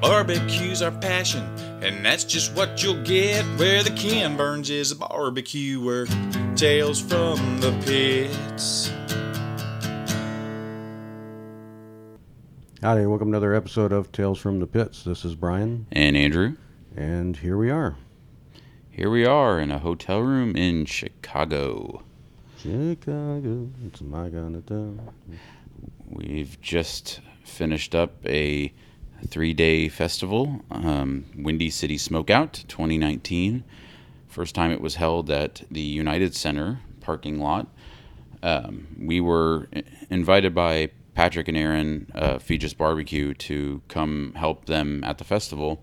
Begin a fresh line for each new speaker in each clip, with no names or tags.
Barbecue's our passion, and that's just what you'll get where the Ken Burns is a barbecue where Tales from the pits.
Howdy, welcome to another episode of Tales from the Pits. This is Brian,
And Andrew,
and here we are.
here we are in a hotel room in Chicago.
Chicago, it's my kind of town.
We've just finished up a three day festival, um, Windy City Smokeout 2019. First time it was held at the United Center parking lot. Um, we were invited by Patrick and Erin, uh, Feges Barbecue, to come help them at the festival.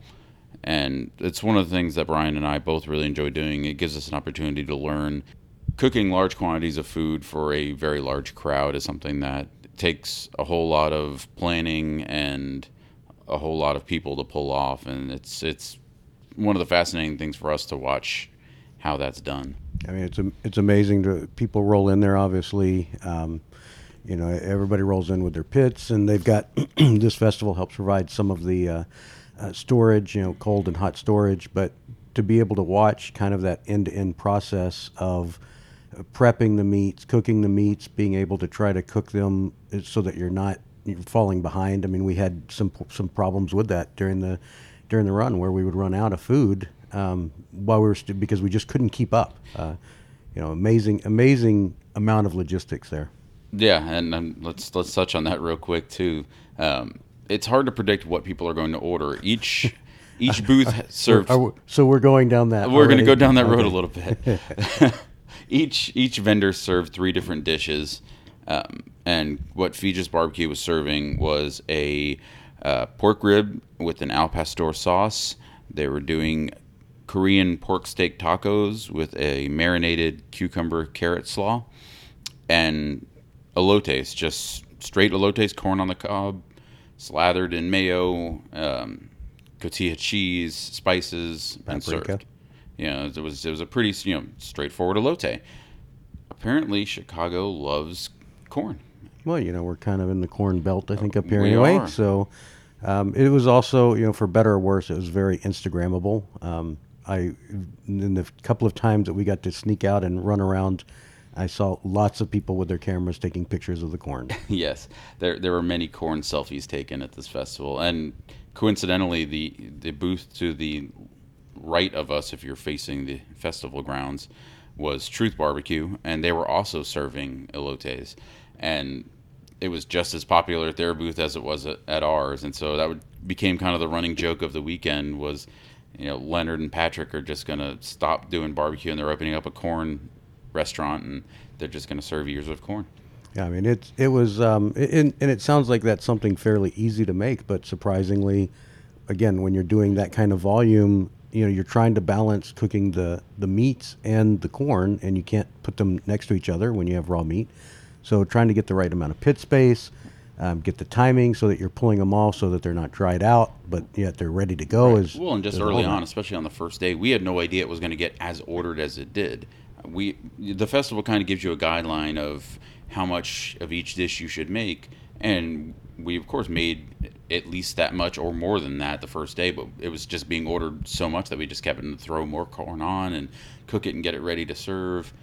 And it's one of the things that Brian and I both really enjoy doing. It gives us an opportunity to learn cooking large quantities of food for a very large crowd is something that takes a whole lot of planning and a whole lot of people to pull off and it's it's one of the fascinating things for us to watch how that's done.
I mean, it's it's amazing to people roll in there. Obviously, um, you know, everybody rolls in with their pits, and they've got this festival helps provide some of the uh, uh, storage, you know, cold and hot storage. But to be able to watch kind of that end to end process of uh, prepping the meats, cooking the meats, being able to try to cook them uh, so that you're not falling behind. I mean, we had some some problems with that during the during the run where we would run out of food um, while we were st- because we just couldn't keep up. Uh, you know, amazing amazing amount of logistics there.
Yeah, and um, let's let's touch on that real quick too. Um, it's hard to predict what people are going to order. Each each booth serves
Are we- so we're going down that.
We're going to go down that road
Okay.
a little bit. each each vendor served three different dishes, um, and what Feges Barbecue was serving was a uh, pork rib with an al pastor sauce. They were doing Korean pork steak tacos with a marinated cucumber carrot slaw, and elotes, just straight elotes, corn on the cob, slathered in mayo, um, cotija cheese, spices, and
Paprika.
served. You know, it was it was a pretty you know straightforward elote. Apparently, Chicago loves corn.
Well, you know, we're kind of in the corn belt, I think, up here
we
anyway.
are.
So um, it was also, you know, for better or worse, it was very Instagrammable. Um, I, in the couple of times that we got to sneak out and run around, I saw lots of people with their cameras taking pictures of the corn.
yes, there there were many corn selfies taken at this festival, and coincidentally, the the booth to the right of us, if you're facing the festival grounds, was Truth Barbecue, and they were also serving elotes, and it was just as popular at their booth as it was at, ours, and so that would, became kind of the running joke of the weekend was. You know, Leonard and Patrick are just gonna stop doing barbecue, and they're opening up a corn restaurant, and they're just gonna serve ears of corn.
Yeah, I mean, it's it was, um, it, and, and it sounds like that's something fairly easy to make, but surprisingly, again, when you're doing that kind of volume, you know, you're trying to balance cooking the the meats and the corn, and you can't put them next to each other when you have raw meat. So trying to get the right amount of pit space, um, get the timing so that you're pulling them off so that they're not dried out, but yet they're ready to go. Is
Well, and just early on, especially on the first day, we had no idea it was going to get as ordered as it did. We the festival kind of gives you a guideline of how much of each dish you should make, and we of course made at least that much or more than that the first day. But it was just being ordered so much that we just kept having to throw more corn on and cook it and get it ready to serve.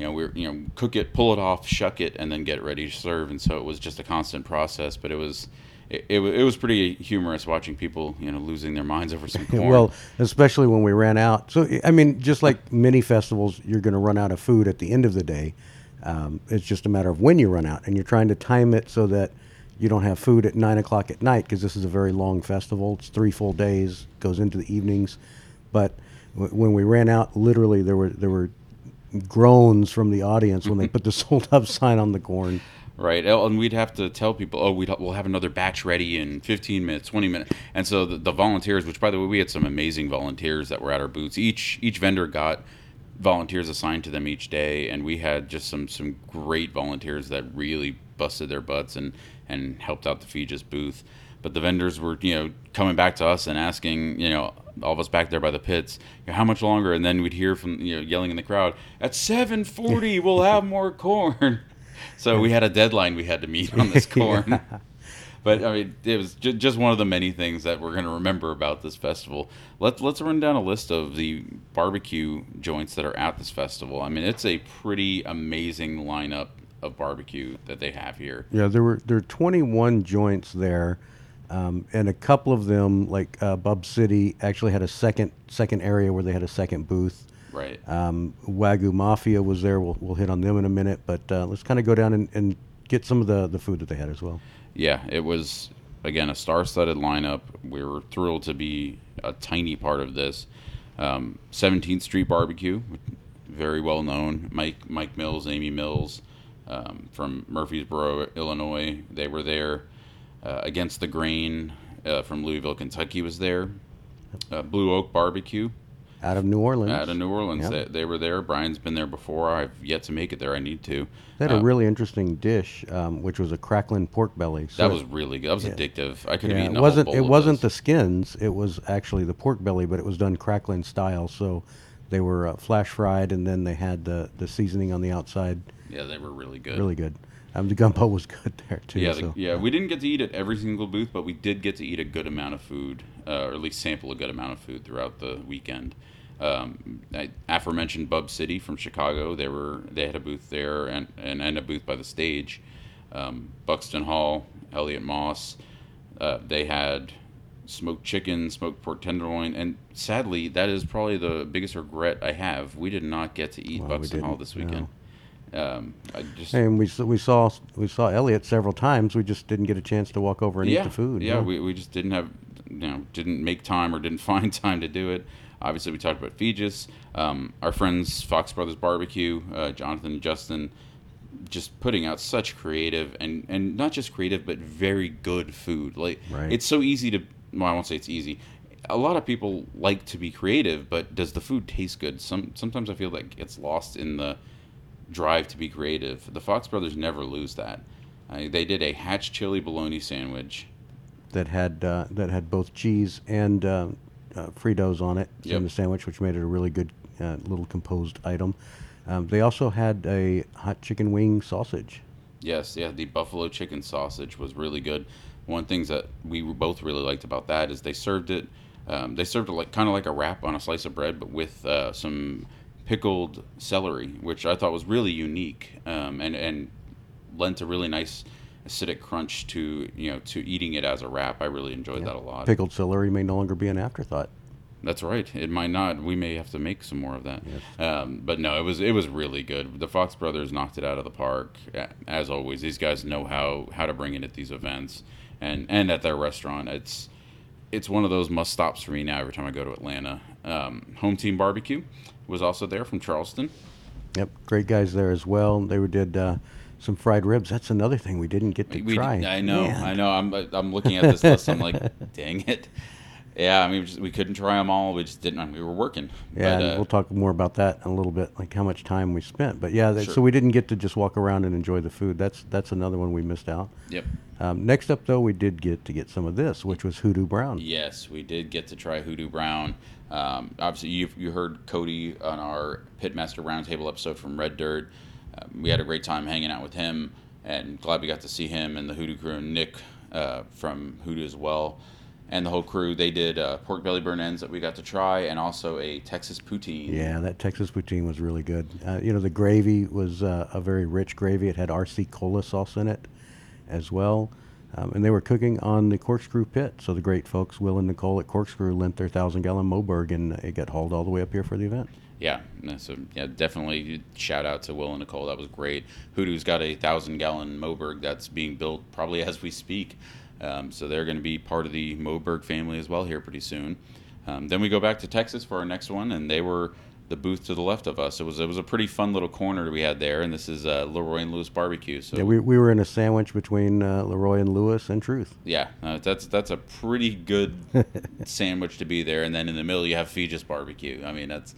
You know, we're you know cook it, pull it off, shuck it, and then get ready to serve. And so it was just a constant process. But it was. It, it, it was pretty humorous watching people, you know, losing their minds over some corn.
Well, especially when we ran out. So, I mean, just like many festivals, you're going to run out of food at the end of the day. Um, it's just a matter of when you run out, and you're trying to time it so that you don't have food at nine o'clock at night because this is a very long festival. It's three full days, goes into the evenings. But w- when we ran out, literally there were there were groans from the audience when they put the sold out sign on the corn.
Right, Oh, and we'd have to tell people, oh, we'd, we'll have another batch ready in 15 minutes, 20 minutes. And so the, the volunteers, which by the way, we had some amazing volunteers that were at our booths. Each each vendor got volunteers assigned to them each day, and we had just some some great volunteers that really busted their butts and and helped out the Feges booth. But the vendors were, you know, coming back to us and asking, you know, all of us back there by the pits, you know, how much longer? And then we'd hear from, you know, yelling in the crowd, at 7:40 we'll have more corn. So we had a deadline we had to meet on this corn. but I mean, it was ju- just one of the many things that we're going to remember about this festival. Let's let's run down a list of the barbecue joints that are at this festival. I mean, it's a pretty amazing lineup of barbecue that they have here.
Yeah, there were there were 21 joints there, um, and a couple of them, like uh, Bub City, actually had a second second area where they had a second booth.
Right.
Um, Wagyu Mafia was there. We'll, we'll hit on them in a minute, but uh, let's kind of go down and, and get some of the, the food that they had as well.
yeah, it was again a star-studded lineup. We were thrilled to be a tiny part of this. Um, 17th Street Barbecue, very well known. Mike Mike Mills, Amy Mills um, from Murphysboro, Illinois. They were there. Uh, Against the Grain uh, from Louisville, Kentucky was there. Uh, Blue Oak Barbecue
Out of New Orleans.
out of New Orleans.
Yep.
They, they were there. Brian's been there before. I've yet to make it there. I need to.
They had
Uh,
a really interesting dish, um, which was a crackling pork belly. So
that was really good. That was addictive. I could have
yeah,
eaten
it wasn't
whole
it
of
wasn't the
those.
skins. It was actually the pork belly, but it was done crackling style. So they were uh, flash fried, and then they had the the seasoning on the outside.
Yeah, they were really good.
Really good. Um, the gumbo was good there too.
Yeah,
so.
the, yeah. We didn't get to eat at every single booth, but we did get to eat a good amount of food, uh, or at least sample a good amount of food throughout the weekend. Um, I, aforementioned Bub City from Chicago, they were they had a booth there and and, and a booth by the stage. Um, Buxton Hall, Elliott Moss, uh, they had smoked chicken, smoked pork tenderloin, and sadly, that is probably the biggest regret I have. We did not get to eat
Well,
Buxton Hall this weekend. Um, I just
And we we saw we saw Elliott several times. We just didn't get a chance to walk over and
yeah,
eat the food.
Yeah, we, we just didn't have, you know, didn't make time or didn't find time to do it. Obviously, we talked about Feges. Um, our friends Fox Brothers Barbecue, uh, Jonathan and Justin, just putting out such creative and and not just creative but very good food. Like
Right.
it's so easy to. Well, I won't say it's easy. A lot of people like to be creative, but does the food taste good? Some sometimes I feel like it's lost in the drive to be creative. The Fox Brothers never lose that. Uh, they did a hatch chili bologna sandwich.
that had uh, that had both cheese and uh, uh, Fritos on it
Yep.
in the sandwich, which made it a really good uh, little composed item. Um, they also had a hot chicken wing sausage.
Yes, yeah, the buffalo chicken sausage was really good. One of the things that we both really liked about that is they served it. Um, they served it like kind of like a wrap on a slice of bread, but with uh, some pickled celery, which I thought was really unique um, and and lent a really nice acidic crunch to you know to eating it as a wrap. I really enjoyed that a lot.
Pickled celery may no longer be an afterthought.
That's right. It might not. We may have to make some more of that. Um, but no, it was it was really good. The Fox brothers knocked it out of the park. As always, these guys know how how to bring it at these events and and at their restaurant. It's it's one of those must stops for me now every time I go to Atlanta. Um, Home Team Barbecue was also there from Charleston.
Yep, great guys there as well. They did uh, some fried ribs. That's another thing we didn't get to
We-
try.
I know,
Man.
I know. I'm I'm looking at this list. I'm like, dang it. Yeah, I mean, we, just, we couldn't try them all. We just didn't. We were working.
Yeah,
But, uh,
we'll talk more about that in a little bit, like how much time we spent. But yeah, that,
Sure.
so we didn't get to just walk around and enjoy the food. That's that's another one we missed out.
Yep.
Um, next up, though, we did get to get some of this, which was Hoodoo Brown.
Yes, we did get to try Hoodoo Brown. Um, obviously, you you heard Cody on our Pitmaster Roundtable episode from Red Dirt. Um, we had a great time hanging out with him, and glad we got to see him and the Hoodoo crew and Nick uh, from Hoodoo as well, and the whole crew. They did uh, pork belly burn ends that we got to try, and also a Texas poutine.
Yeah, that Texas poutine was really good. Uh, you know, the gravy was uh, a very rich gravy. It had RC cola sauce in it as well. Um, and they were cooking on the Corkscrew Pit. So the great folks, Will and Nicole at Corkscrew, lent their thousand gallon Moberg and it got hauled all the way up here for the event.
Yeah, so yeah, definitely shout out to Will and Nicole. That was great. Hoodoo's got a thousand gallon Moberg that's being built probably as we speak. Um, so they're going to be part of the Moberg family as well here pretty soon. Um, then we go back to Texas for our next one, and they were the booth to the left of us. It was it was a pretty fun little corner we had there, and this is uh, Leroy and Lewis Barbecue. So
Yeah, we, we were in a sandwich between uh, Leroy and Lewis and Truth.
yeah, uh, that's that's a pretty good sandwich to be there. And then in the middle, you have Feges Barbecue. I mean, that's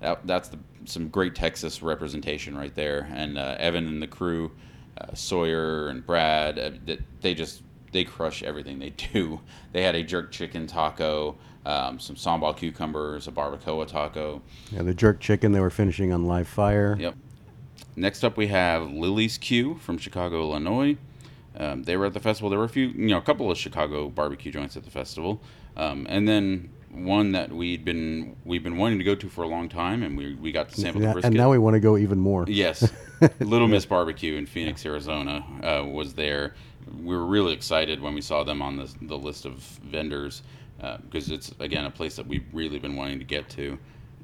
that, that's the, some great Texas representation right there. And uh, Evan and the crew, uh, Sawyer and Brad, uh, that they just they crush everything they do. They had a jerk chicken taco, um, some sambal cucumbers, a barbacoa taco.
Yeah, the jerk chicken they were finishing on live fire.
Yep. Next up, we have Lillie's Q from Chicago, Illinois. Um, they were at the festival. There were a few, you know, a couple of Chicago barbecue joints at the festival, um, and then one that we'd been we've been wanting to go to for a long time, and we, we got to sample the
Yeah,
brisket.
and now we want to go even more.
Yes, Little Miss Barbecue in Phoenix, Arizona, uh, was there. We were really excited when we saw them on the the list of vendors because it's again a place that we've really been wanting to get to,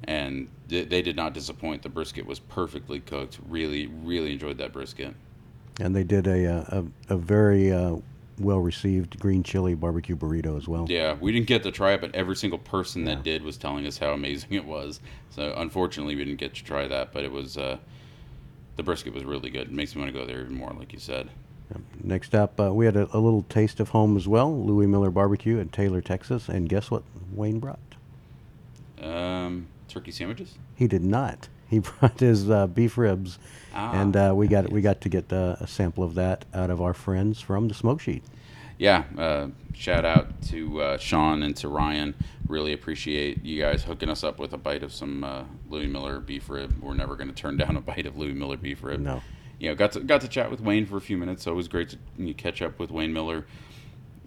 and they, they did not disappoint. The brisket was perfectly cooked. Really, really enjoyed that brisket.
And they did a uh, a, a very uh, well received green chili barbecue burrito as well.
Yeah, we didn't get to try it, but every single person
Yeah.
that did was telling us how amazing it was. So unfortunately, we didn't get to try that, but it was uh, the brisket was really good. It makes me want to go there even more, like you said.
Next up, uh, we had a, a little taste of home as well. Louie Mueller Barbecue in Taylor, Texas. And guess what Wayne brought?
Um, turkey sandwiches.
He did not. He brought his uh, beef ribs,
Ah.
and uh, we got we got to get uh, a sample of that out of our friends from the Smoke Sheet.
yeah, uh, shout out to uh, Sean and to Ryan. Really appreciate you guys hooking us up with a bite of some uh, Louie Mueller beef rib. We're never going to turn down a bite of Louie Mueller beef rib.
No.
You know, got to got to chat with Wayne for a few minutes. So it was great to you know, catch up with Wayne Mueller.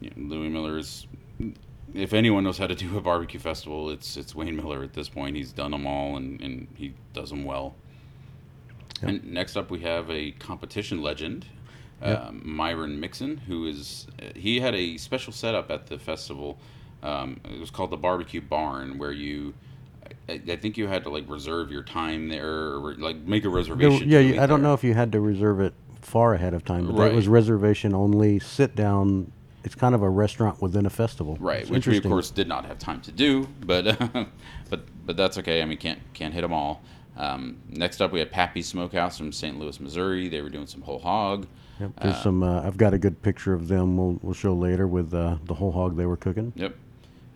You know, Louie Mueller is, if anyone knows how to do a barbecue festival, it's it's Wayne Mueller at this point. He's done them all and, and he does them well.
Yep.
And next up, we have a competition legend,
Yep.
um, Myron Mixon, who is he had a special setup at the festival. Um, it was called the Barbecue Barn, where you, I, think you had to like reserve your time there, or like make a
There-
reservation.
yeah, you-
eat
I don't
there.
know if you had to reserve it far ahead of time, but
Right.
it was reservation only, sit down. It's kind of a restaurant within a festival.
Right,
It's
which we of course did not have time to do, but but but that's okay. I mean, can't can't hit them all. Um, next up, we had Pappy Smokehouse from St. Louis, Missouri. They were doing some whole hog.
Yep, there's some. Uh, I've got a good picture of them. We'll we'll show later with uh, the whole hog they were cooking.
Yep.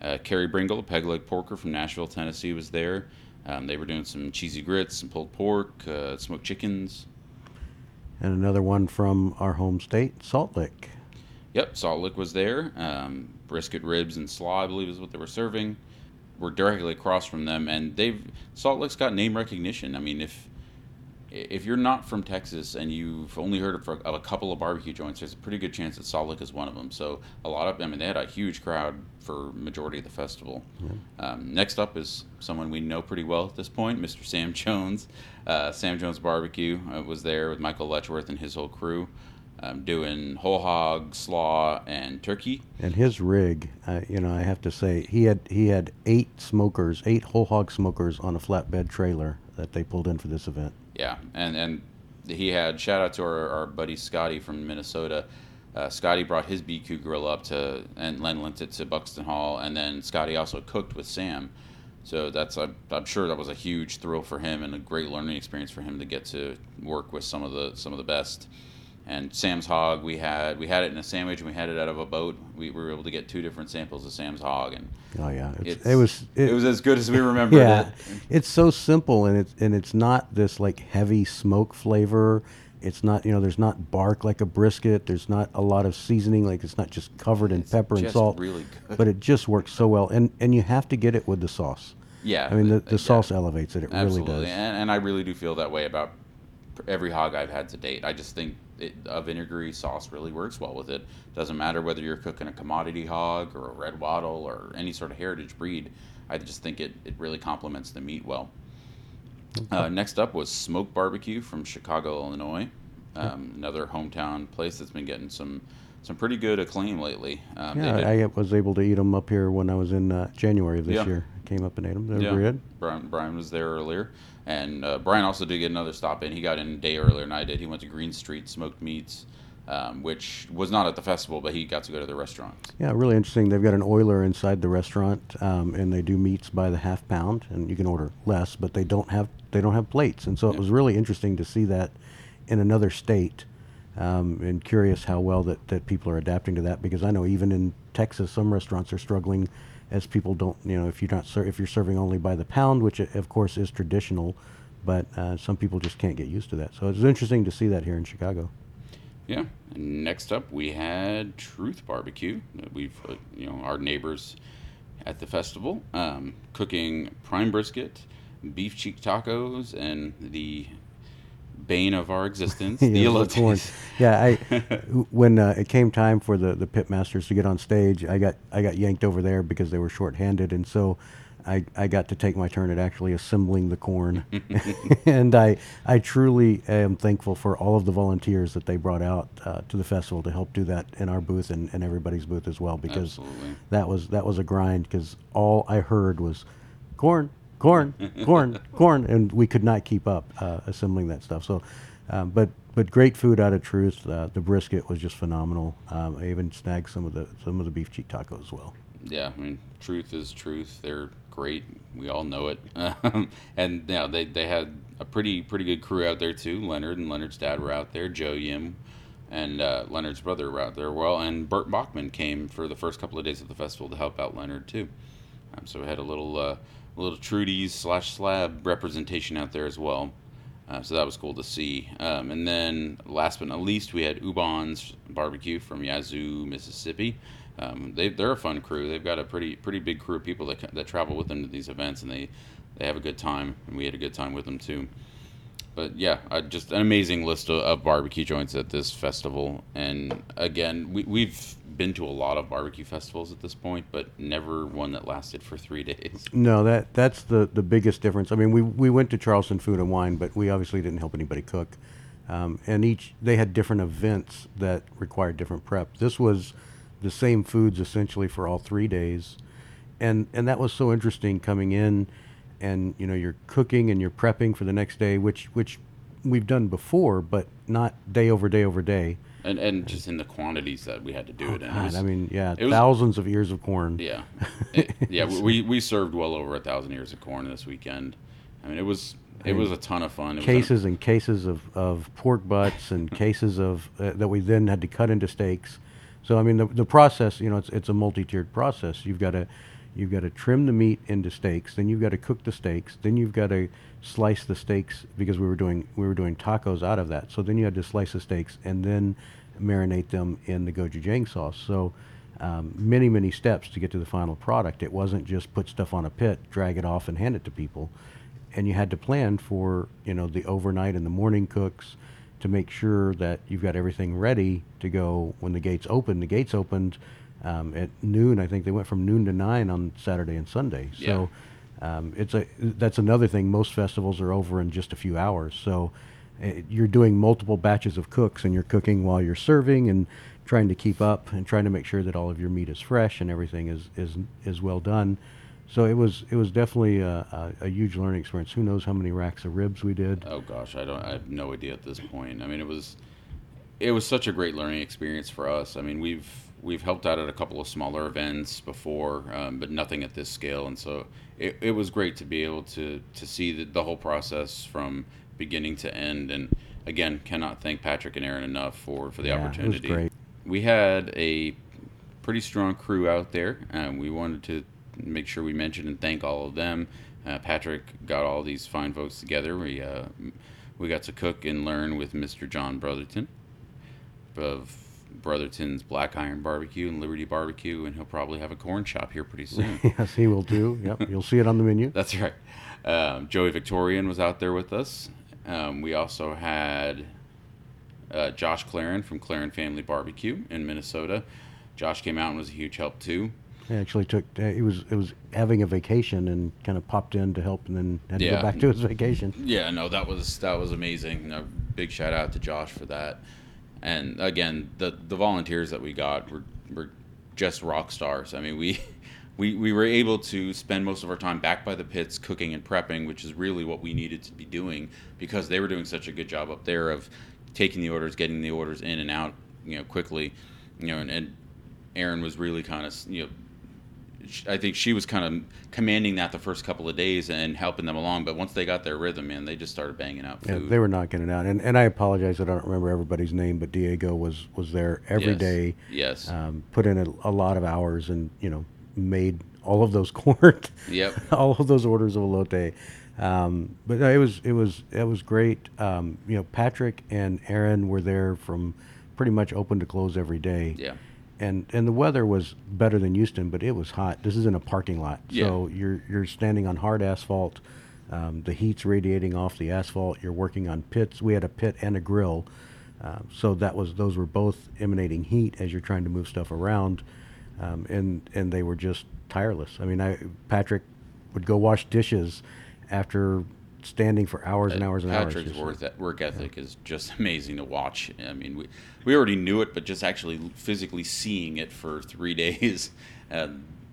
Uh, Carey Bringle, a peg leg porker from Nashville, Tennessee, was there. Um, they were doing some cheesy grits, some pulled pork, uh, smoked chickens.
And another one from our home state, Salt Lick.
Yep, Salt Lick was there. Um, brisket ribs and slaw, I believe, is what they were serving. We're directly across from them, and they've Salt Lick's got name recognition. I mean, if if you're not from Texas and you've only heard of, of a couple of barbecue joints, there's a pretty good chance that Salt is one of them. So a lot of, I mean, they had a huge crowd for majority of the festival. Um, next up is someone we know pretty well at this point, Mr. Sam Jones. Uh, Sam Jones Barbecue uh, was there with Michael Letchworth and his whole crew, um, doing whole hog, slaw, and turkey.
And his rig, uh, you know, I have to say, he had he had eight smokers, eight whole hog smokers on a flatbed trailer that they pulled in for this event.
Yeah, and and he had shout out to our, our buddy Scotty from Minnesota. Uh, Scotty brought his BQ grill up to and Len lent it to Buxton Hall, and then Scotty also cooked with Sam. So that's I'm, I'm sure that was a huge thrill for him and a great learning experience for him to get to work with some of the some of the best. And Sam's hog, we had we had it in a sandwich and we had it out of a boat. We were able to get two different samples of Sam's hog, and
Oh yeah, it was
it, was as good as we remember.
yeah,
it.
it's so simple and it's and it's not this like heavy smoke flavor. It's not you know there's not bark like a brisket. There's not a lot of seasoning like it's not just covered in
It's
pepper and salt.
really good.
But it just works so well and and you have to get it with the sauce.
Yeah,
I mean the,
uh,
the
yeah.
sauce elevates it. It
Absolutely,
really does.
And, and I really do feel that way about every hog I've had to date. I just think it, a vinegary sauce really works well with it. Doesn't matter whether you're cooking a commodity hog or a red wattle or any sort of heritage breed. I just think it, it really complements the meat well. Uh, next up was Smoque Barbecue from Chicago, Illinois. Um, Another hometown place that's been getting some some pretty good acclaim lately. Um,
Yeah, I was able to eat them up here when I was in uh, January of this
Yeah.
year. Came up and ate them. They were good.
Brian, Brian was there earlier, and uh, Brian also did get another stop in. He got in a day earlier than I did. He went to Green Street Smoked Meats, um, which was not at the festival, but he got to go to the restaurant.
Yeah, really interesting. They've got an Oyler inside the restaurant, um, and they do meats by the half pound, and you can order less, but they don't have they don't have plates, and so it was really interesting to see that in another state, um, and curious how well that, that people are adapting to that because I know even in Texas some restaurants are struggling as people don't you know if you're not ser- if you're serving only by the pound, which of course is traditional, but uh, some people just can't get used to that. So it's interesting to see that here in Chicago.
Yeah. Next up, we had Truth Barbecue. We've, uh, you know, our neighbors at the festival, um, cooking prime brisket, beef cheek tacos, and the bane of our existence,
Yeah,
the
the corn. Yeah, I when uh, it came time for the the pit masters to get on stage, I got I got yanked over there because they were shorthanded, and so I I got to take my turn at actually assembling the corn, and I I truly am thankful for all of the volunteers that they brought out uh, to the festival to help do that in our booth and, and everybody's booth as well because
Absolutely.
that was that was a grind because all I heard was corn, corn, corn, corn, and we could not keep up uh, assembling that stuff. So, um, but but great food out of Truth. Uh, the brisket was just phenomenal. Um, I even snagged some of the some of the beef cheek tacos as well.
Yeah, I mean, truth is truth. They're great. We all know it. And yeah, they they had a pretty pretty good crew out there too. Leonard and Leonard's dad were out there. Joe Yim and uh, Leonard's brother were out there. Well, and Bert Bachman came for the first couple of days of the festival to help out Leonard too. Um, so we had a little uh, little Trudy's slash slab representation out there as well. Uh, so that was cool to see. Um, and then last but not least, we had Ubon's Barbecue from Yazoo, Mississippi. Um, they, they're a fun crew. They've got a pretty pretty big crew of people that, that travel with them to these events, and they, they have a good time, and we had a good time with them too. But yeah, uh, just an amazing list of, of barbecue joints at this festival. And again, we, we've been to a lot of barbecue festivals at this point, but never one that lasted for three days.
No, that that's the the biggest difference. I mean, we we went to Charleston Food and Wine, but we obviously didn't help anybody cook. Um, and each they had different events that required different prep. This was the same foods essentially for all three days, and and that was so interesting coming in, and you know you're cooking and you're prepping for the next day, which which we've done before, but not day over day over day.
And, and just in the quantities that we had to do it in. It was-
I mean, yeah,
it was-
thousands of ears of corn.
Yeah, It- yeah. We we served well over a thousand ears of corn this weekend. I mean, it was it was a ton of fun. It was
cases and cases of, of pork butts and cases of uh, that we then had to cut into steaks. So I mean the, the process, you know, it's it's a multi-tiered process. You've got to you've got to trim the meat into steaks, then you've got to cook the steaks, then you've got to slice the steaks because we were doing we were doing tacos out of that. So then you had to slice the steaks and then marinate them in the gochujang sauce. So um, many many steps to get to the final product. It wasn't just put stuff on a pit, drag it off, and hand it to people and you had to plan for you know the overnight and the morning cooks to make sure that you've got everything ready to go when the gates open. The gates opened um, at noon. I think they went from noon to nine on Saturday and Sunday. So um, it's a that's another thing. Most festivals are over in just a few hours. So uh, you're doing multiple batches of cooks, and you're cooking while you're serving and trying to keep up and trying to make sure that all of your meat is fresh and everything is is is well done. So it was it was definitely a, a, a huge learning experience. Who knows how many racks of ribs we did?
Oh gosh, I don't. I have no idea at this point. I mean, it was, it was such a great learning experience for us. I mean, we've we've helped out at a couple of smaller events before, um, but nothing at this scale. And so it, it was great to be able to to see the, the whole process from beginning to end. And again, cannot thank Patrick and Erin enough for for the
Yeah, it was
opportunity.
great.
We had a pretty strong crew out there. Um, we wanted to make sure we mentioned and thank all of them. Uh, Patrick got all these fine folks together. We uh, we got to cook and learn with Mr. John Brotherton of Brotherton's Black Iron Barbecue and Liberty Barbecue, and he'll probably have a corn chop here pretty soon.
yes, he will too. Yep, you'll see it on the menu.
That's right. Um, Joey Victorian was out there with us. Um, we also had uh, Josh Claren from Claren Family Barbecue in Minnesota. Josh came out and was a huge help too.
He actually took uh, he was it was having a vacation and kind of popped in to help and then had to
Yeah.
go back to his vacation.
Yeah, no, that was that was amazing. A big shout out to Josh for that. And again, the the volunteers that we got were were just rock stars. I mean, we we we were able to spend most of our time back by the pits cooking and prepping, which is really what we needed to be doing because they were doing such a good job up there of taking the orders, getting the orders in and out, you know, quickly. You know, and, and Erin was really kind of you know I think she was kind of commanding that the first couple of days and helping them along. But once they got their rhythm, man, they just started banging out
Yeah,
food.
they were knocking it out. And and I apologize that I don't remember everybody's name, but Diego was was there every
Yes.
day.
Yes.
Um, put in a, a lot of hours and you know made all of those corn.
Yep.
all of those orders of elote. Um, but no, it was it was it was great. Um, you know, Patrick and Erin were there from pretty much open to close every day.
Yeah.
And and the weather was better than Houston, but it was hot. This is in a parking lot, so you're you're standing on hard asphalt. Um, the heat's radiating off the asphalt. You're working on pits. We had a pit and a grill, uh, so that was those were both emanating heat as you're trying to move stuff around, um, and and they were just tireless. I mean, I Patrick would go wash dishes after standing for hours and hours and
Patrick's
hours. Patrick's
work, ethic is just amazing to watch. I mean, we, we already knew it, but just actually physically seeing it for three days, uh,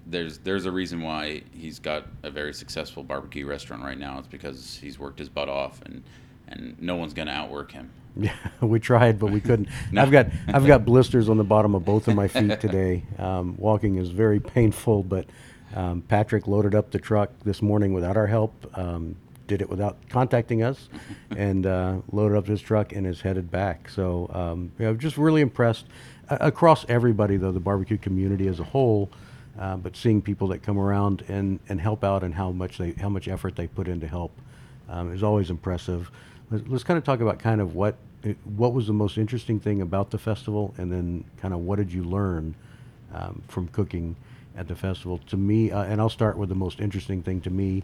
there's there's a reason why he's got a very successful barbecue restaurant right now. It's because he's worked his butt off, and and no one's going to outwork him.
Yeah, we tried, but we couldn't.
No.
I've got I've got blisters on the bottom of both of my feet today. Um, walking is very painful, but um, Patrick loaded up the truck this morning without our help. Um, did it without contacting us, and uh, loaded up his truck and is headed back. So um, yeah, I'm just really impressed uh, across everybody, though the barbecue community as a whole. Uh, but seeing people that come around and, and help out and how much they how much effort they put in to help um, is always impressive. Let's, let's kind of talk about kind of what what was the most interesting thing about the festival, and then kind of what did you learn um, from cooking at the festival. To me, uh, and I'll start with the most interesting thing to me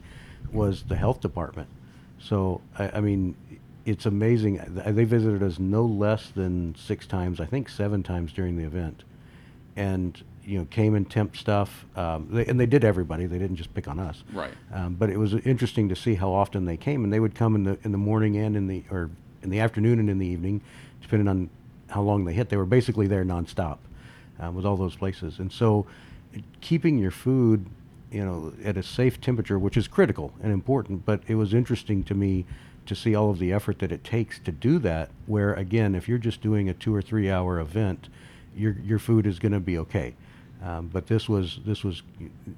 was the health department. So I, I mean, it's amazing. They visited us no less than six times, I think seven times during the event, and you know came and temp stuff. Um, they, and they did everybody. They didn't just pick on us.
Right.
Um, but it was interesting to see how often they came, and they would come in the in the morning and in the or in the afternoon and in the evening, depending on how long they hit. They were basically there nonstop um, with all those places, and so keeping your food, you know, at a safe temperature, which is critical and important. But it was interesting to me to see all of the effort that it takes to do that. Where again, if you're just doing a two or three hour event, your your food is going to be okay. Um, but this was this was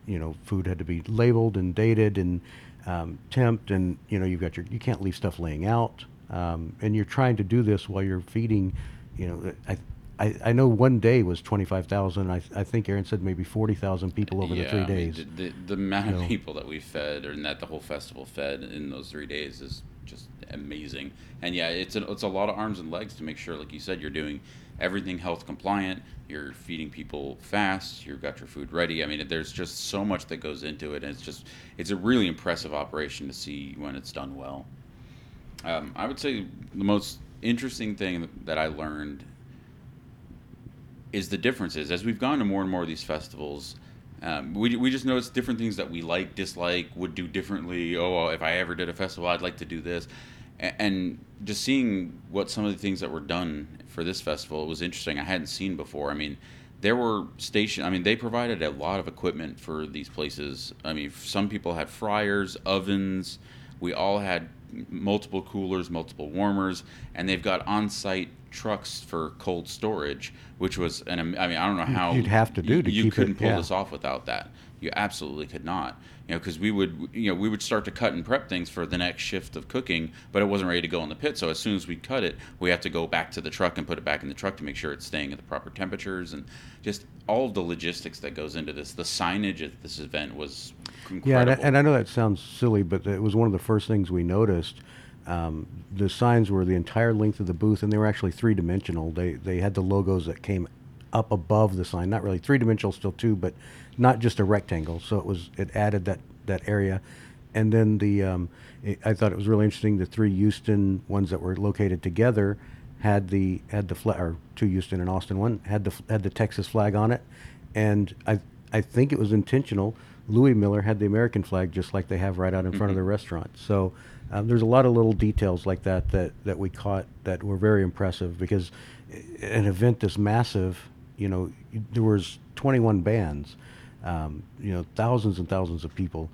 you know food had to be labeled and dated and um, temped and you know you've got your you can't leave stuff laying out um, and you're trying to do this while you're feeding you know I I, I know one day was twenty five thousand I, I think Erin said maybe forty thousand people over the three
I mean,
days
the, the, the amount
You
of
know.
people that we fed, or that the whole festival fed in those three days, is just amazing. And yeah, it's a, it's a lot of arms and legs to make sure, like you said, you're doing everything health compliant. You're feeding people fast. You've got your food ready. I mean, there's just so much that goes into it, and it's just it's a really impressive operation to see when it's done well. Um, I would say the most interesting thing that I learned is the differences as we've gone to more and more of these festivals. Um, we, we just notice different things that we like, dislike, would do differently. Oh, if I ever did a festival, I'd like to do this. A- And just seeing what some of the things that were done for this festival was interesting. I hadn't seen before. I mean, there were station. I mean, they provided a lot of equipment for these places. I mean, some people had fryers, ovens. We all had multiple coolers, multiple warmers, and they've got on-site trucks for cold storage, which was an I mean, I don't know how
You'd have to do
you,
to
you couldn't pull
yeah.
this off without that. You absolutely could not. You know, because we would, you know, we would start to cut and prep things for the next shift of cooking, but it wasn't ready to go in the pit. So as soon as we cut it, we have to go back to the truck and put it back in the truck to make sure it's staying at the proper temperatures and just all the logistics that goes into this. The signage at this event was incredible.
Yeah, and I, and I know that sounds silly, but it was one of the first things we noticed. Um, the signs were the entire length of the booth, and they were actually three dimensional. They they had the logos that came up above the sign, not really three dimensional, still two, but not just a rectangle. So it was it added that that area, and then the um, it, I thought it was really interesting. The three Houston ones that were located together had the had the flag, or two Houston and Austin one had the had the Texas flag on it, and I I think it was intentional. Louie Mueller had the American flag just like they have right out in front of the restaurant. So um, there's a lot of little details like that that that we caught that were very impressive because an event this massive, you know, there was 21 bands, um, you know, thousands and thousands of people.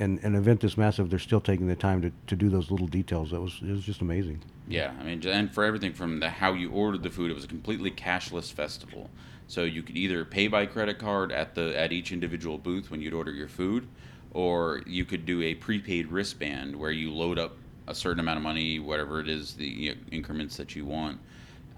And an event this massive, they're still taking the time to, to do those little details. That was it was just amazing.
Yeah, I mean, and for everything from the how you ordered the food, it was a completely cashless festival. So you could either pay by credit card at the at each individual booth when you'd order your food, or you could do a prepaid wristband where you load up a certain amount of money, whatever it is, the you know, increments that you want,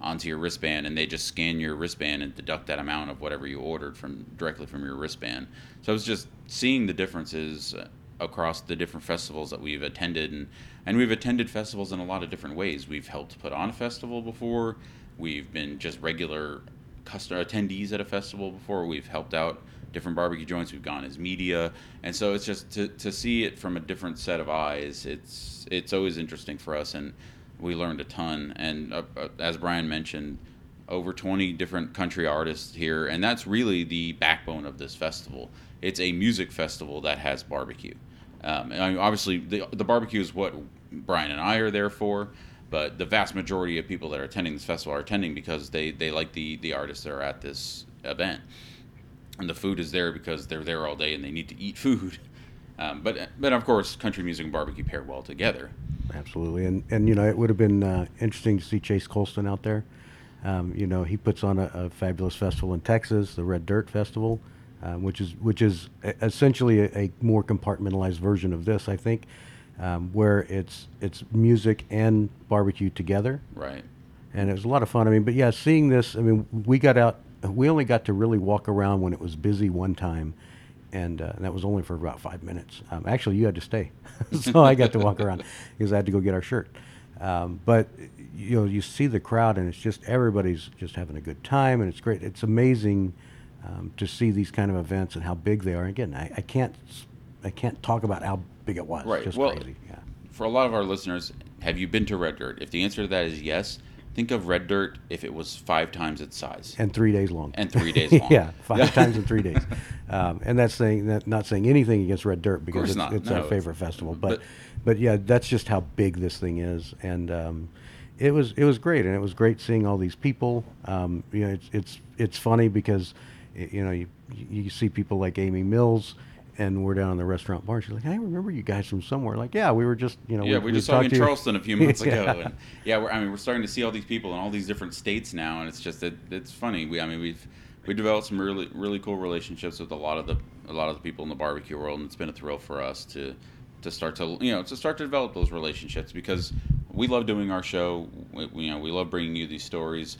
onto your wristband, and they just scan your wristband and deduct that amount of whatever you ordered from directly from your wristband. So I was just seeing the differences uh, across the different festivals that we've attended, and and we've attended festivals in a lot of different ways. We've helped put on a festival before. We've been just regular customer attendees at a festival before. We've helped out different barbecue joints. We've gone as media, and so it's just to, to see it from a different set of eyes. It's it's always interesting for us, and we learned a ton. And uh, uh, as Brian mentioned, over 20 different country artists here, and that's really the backbone of this festival. It's a music festival that has barbecue. Um, and I mean, obviously, the, the barbecue is what Brian and I are there for, but the vast majority of people that are attending this festival are attending because they, they like the, the artists that are at this event. And the food is there because they're there all day and they need to eat food. Um, but, but of course, country music and barbecue pair well together.
Absolutely, and and you know it would have been uh, interesting to see Chase Colston out there. Um, you know he puts on a, a, fabulous festival in Texas, the Red Dirt Festival, um, which is which is essentially a, a, more compartmentalized version of this, I think, um, where it's it's music and barbecue together.
Right.
And it was a lot of fun. I mean, but yeah, seeing this, I mean, we got out. We only got to really walk around when it was busy one time, and, uh, and that was only for about five minutes. Um, actually, you had to stay, so I got to walk around because I had to go get our shirt. Um, but you know, you see the crowd, and it's just everybody's just having a good time, and it's great. It's amazing um, to see these kind of events and how big they are. Again, I, I can't I can't talk about how big it was.
Right.
Just
well,
crazy. Yeah.
For a lot of our listeners, have you been to Red Dirt? If the answer to that is yes, think of Red Dirt if it was five times its size
and three days long.
And three days long.
yeah, five times in three days. Um, and that's saying that not saying anything against Red Dirt because it's, it's no, our favorite festival, but, but, but yeah, that's just how big this thing is, and um, it was it was great, and it was great seeing all these people. Um, you know, it's it's it's funny because you know you you see people like Amy Mills and we're down in the restaurant bar. She's like, I remember you guys from somewhere. Like, yeah, we were just, you know,
yeah,
we,
we just saw you in Charleston a few months ago, yeah. and yeah, we're, I mean, we're starting to see all these people in all these different states now, and it's just it, it's funny. We, I mean, we've we developed some really really cool relationships with a lot of the a lot of the people in the barbecue world, and it's been a thrill for us to to start to you know to start to develop those relationships because we love doing our show. We, you know, we love bringing you these stories,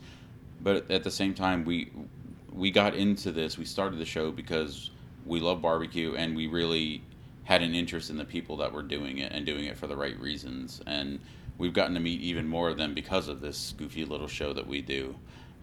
but at the same time, we we got into this. We started the show because we love barbecue and we really had an interest in the people that were doing it and doing it for the right reasons. And we've gotten to meet even more of them because of this goofy little show that we do.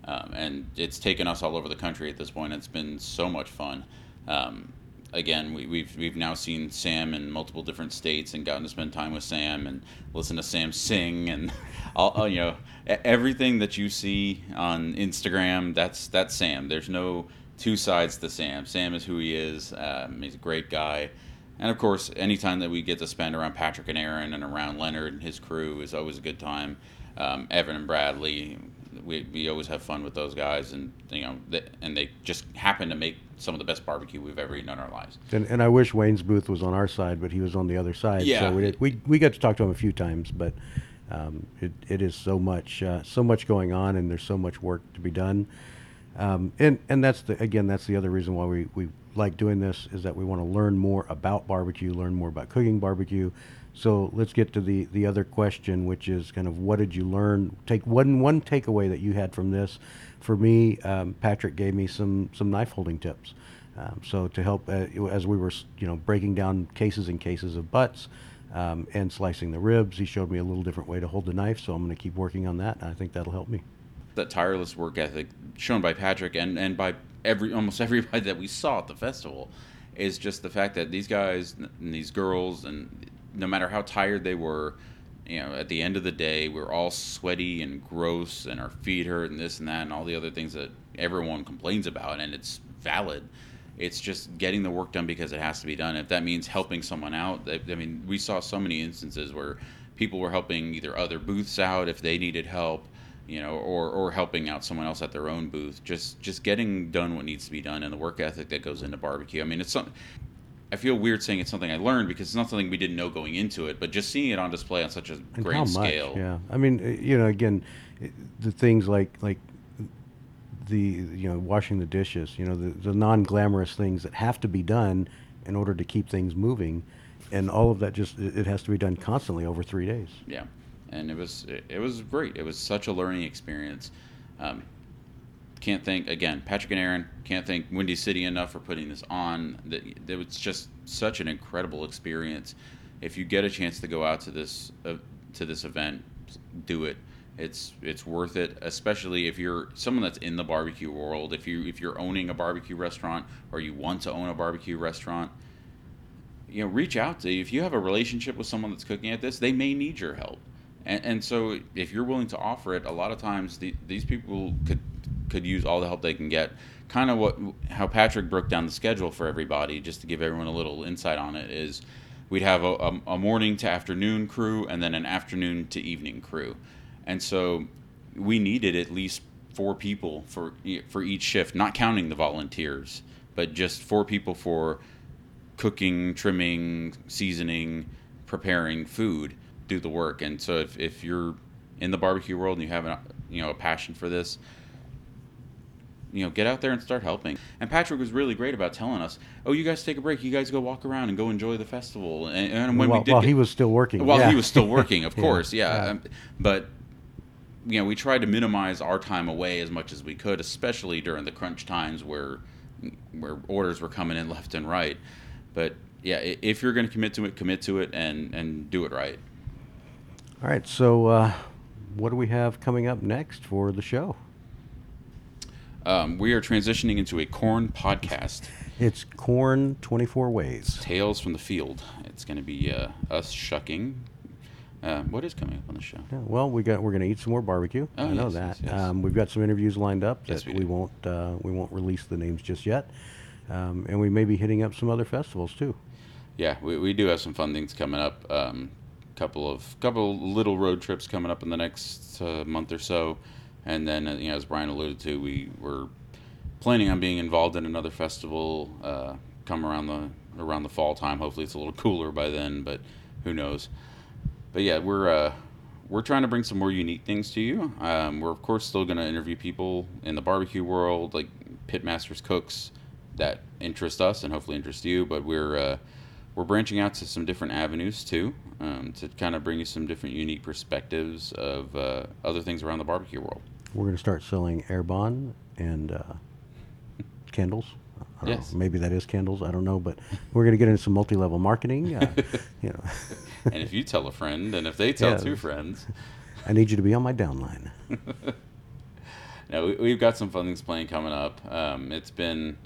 Um, and it's taken us all over the country at this point. It's been so much fun. Um, again, we, have we've, we've now seen Sam in multiple different states and gotten to spend time with Sam and listen to Sam sing and all, you know everything that you see on Instagram. That's that's Sam. There's no two sides to Sam. Sam is who he is. Um, he's a great guy. And of course, anytime that we get to spend around Patrick and Erin and around Leonard and his crew is always a good time. Um, Evan and Bradley, we, we always have fun with those guys, and you know, they, and they just happen to make some of the best barbecue we've ever eaten in our lives.
And, and I wish Wayne's booth was on our side, but he was on the other side.
Yeah.
So we, did, we, we got to talk to him a few times, but um, it, it is so much uh, so much going on, and there's so much work to be done. Um, and and that's the again that's the other reason why we, we like doing this is that we want to learn more about barbecue, learn more about cooking barbecue. So let's get to the the other question, which is kind of what did you learn? Take one one takeaway that you had from this. For me, um, Patrick gave me some some knife holding tips. Um, so to help uh, as we were you know breaking down cases and cases of butts. Um, and slicing the ribs, he showed me a little different way to hold the knife. So I'm going to keep working on that. And I think that'll help me
that tireless work ethic shown by Patrick and, and by every almost everybody that we saw at the festival is just the fact that these guys and these girls and no matter how tired they were, you know, at the end of the day, we're all sweaty and gross and our feet hurt and this and that and all the other things that everyone complains about and it's valid. It's just getting the work done because it has to be done. If that means helping someone out, I mean, we saw so many instances where people were helping either other booths out if they needed help you know, or, or helping out someone else at their own booth. Just just getting done what needs to be done and the work ethic that goes into barbecue. I mean, it's something. I feel weird saying it's something I learned because it's not something we didn't know going into it, but just seeing it on display on such a
and
grand scale.
Yeah, I mean, uh, you know, again, the things like like the you know washing the dishes, you know, the, the non glamorous things that have to be done in order to keep things moving, and all of that just it has to be done constantly over three days.
Yeah and it was it, was great. It was such a learning experience. Um, can't thank again Patrick and Erin. Can't thank Windy City enough for putting this on. That it was just such an incredible experience. If you get a chance to go out to this uh, to this event, do it. It's it's worth it, especially if you're someone that's in the barbecue world. If you if you're owning a barbecue restaurant or you want to own a barbecue restaurant, you know, reach out to if you have a relationship with someone that's cooking at this, they may need your help. And, and so if you're willing to offer it, a lot of times the, these people could could use all the help they can get. Kind of what how Patrick broke down the schedule for everybody, just to give everyone a little insight on it, is we'd have a, a, a morning to afternoon crew and then an afternoon to evening crew, and so we needed at least four people for for each shift, not counting the volunteers, but just four people for cooking, trimming, seasoning, preparing food, do the work. And so if, if you're in the barbecue world and you have a you know a passion for this, you know, get out there and start helping. And Patrick was really great about telling us, "Oh, you guys take a break. You guys go walk around and go enjoy the festival." And, and when
while,
we did,
while
get-
he was still working.
while
yeah.
he was still working, of
Yeah,
course, yeah.
yeah.
Um, but you know, we tried to minimize our time away as much as we could, especially during the crunch times where where orders were coming in left and right. But yeah, if you're going to commit to it, commit to it and and do it right.
All right. So, uh, what do we have coming up next for the show?
Um, we are transitioning into a corn podcast,
It's corn 24 ways.
Tales from the Field. It's going to be uh, us shucking. Uh, what is coming up on the show?
Yeah, well, we got we're going to eat some more barbecue.
Oh,
I know
yes,
that.
yes, yes.
Um, we've got some interviews lined up that
we
we, won't uh, we won't release the names just yet. Um, and we may be hitting up some other festivals too.
Yeah, we, we do have some fun things coming up. Couple of couple little road trips coming up in the next uh, month or so, and then uh, you know, as Brian alluded to, we were planning on being involved in another festival uh, come around the around the fall time. Hopefully, it's a little cooler by then, but who knows? But yeah, we're uh, we're trying to bring some more unique things to you. Um, we're of course still going to interview people in the barbecue world, like pitmasters, cooks that interest us and hopefully interest you. But we're uh, we're branching out to some different avenues too, um, to kind of bring you some different unique perspectives of uh, other things around the barbecue world.
We're going to start selling Arbonne and uh, candles.
Yes.
know, maybe that is candles. I don't know, but we're going to get into some multi-level marketing. Uh, you know,
and if you tell a friend, and if they tell
Yeah.
two friends,
I need you to be on my downline.
no, we, we've got some fun things planned coming up. Um, it's been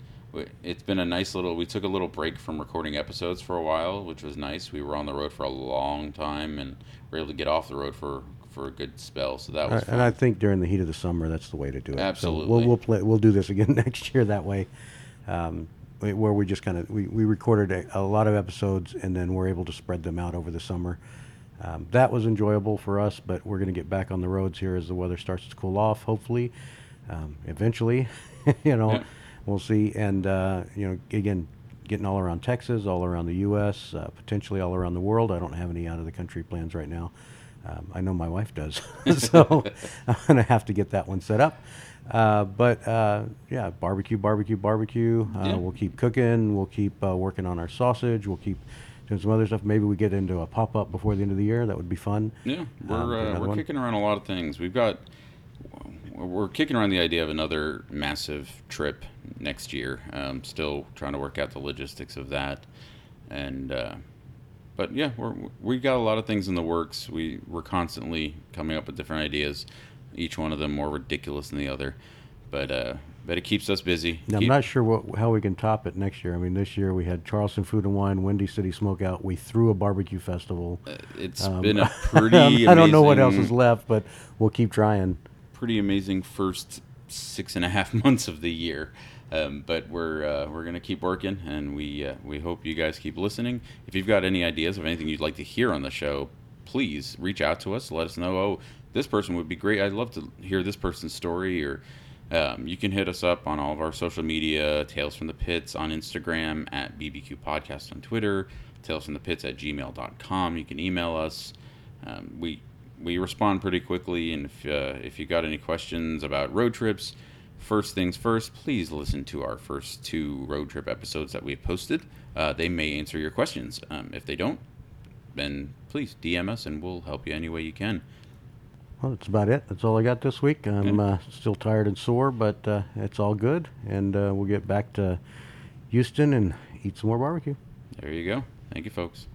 it's been a nice little. We took a little break from recording episodes for a while, which was nice. We were on the road for a long time, and we were able to get off the road for for a good spell. So that was
Uh, and I think during the heat of the summer, that's the way to do it. So
Absolutely.
we'll we'll play. We'll do this again next year. That way, um, where we just kind of we, we recorded a, a lot of episodes and then we're able to spread them out over the summer. Um, that was enjoyable for us, but we're going to get back on the roads here as the weather starts to cool off. Hopefully, um, eventually, you know,
Yeah.
We'll see. And uh, you know, again, getting all around Texas, all around the U.S., uh, potentially all around the world. I don't have any out of the country plans right now. Um, I know my wife does, so I'm gonna have to get that one set up. Uh, but uh, yeah, barbecue, barbecue, barbecue. Uh,
Yeah.
We'll keep cooking. We'll keep uh, working on our sausage. We'll keep doing some other stuff. Maybe we get into a pop up before the end of the year. That would be fun.
Yeah, we're
Um,
uh, we're
one.
kicking around a lot of things. We've got we're kicking around the idea of another massive trip next year. Um, still trying to work out the logistics of that, and uh, but yeah, we're we got a lot of things in the works. We we're constantly coming up with different ideas, each one of them more ridiculous than the other, but uh, but it keeps us busy.
Now, I'm not sure what, how we can top it next year. I mean, this year we had Charleston Food and Wine, Windy City Smokeout. We threw a barbecue festival.
uh, It's
Um,
been a pretty.
I don't know what else is left, but we'll keep trying.
Pretty amazing first six and a half months of the year. Um, but we're uh, we're gonna keep working, and we uh, we hope you guys keep listening. If you've got any ideas of anything you'd like to hear on the show, please reach out to us. Let us know. Oh, this person would be great. I'd love to hear this person's story. Or um, you can hit us up on all of our social media. Tales from the Pits on Instagram at BBQ Podcast on Twitter. Tales from the Pits at gmail.com. You can email us. Um, we we respond pretty quickly, and if uh, if you got any questions about road trips, first things first, please listen to our first two road trip episodes that we've posted. Uh, they may answer your questions. Um, if they don't, then please DM us, and we'll help you any way you can.
Well, that's about it. That's all I got this week. I'm uh, still tired and sore, but uh, it's all good. And uh, we'll get back to Houston and eat some more barbecue.
There you go. Thank you, folks.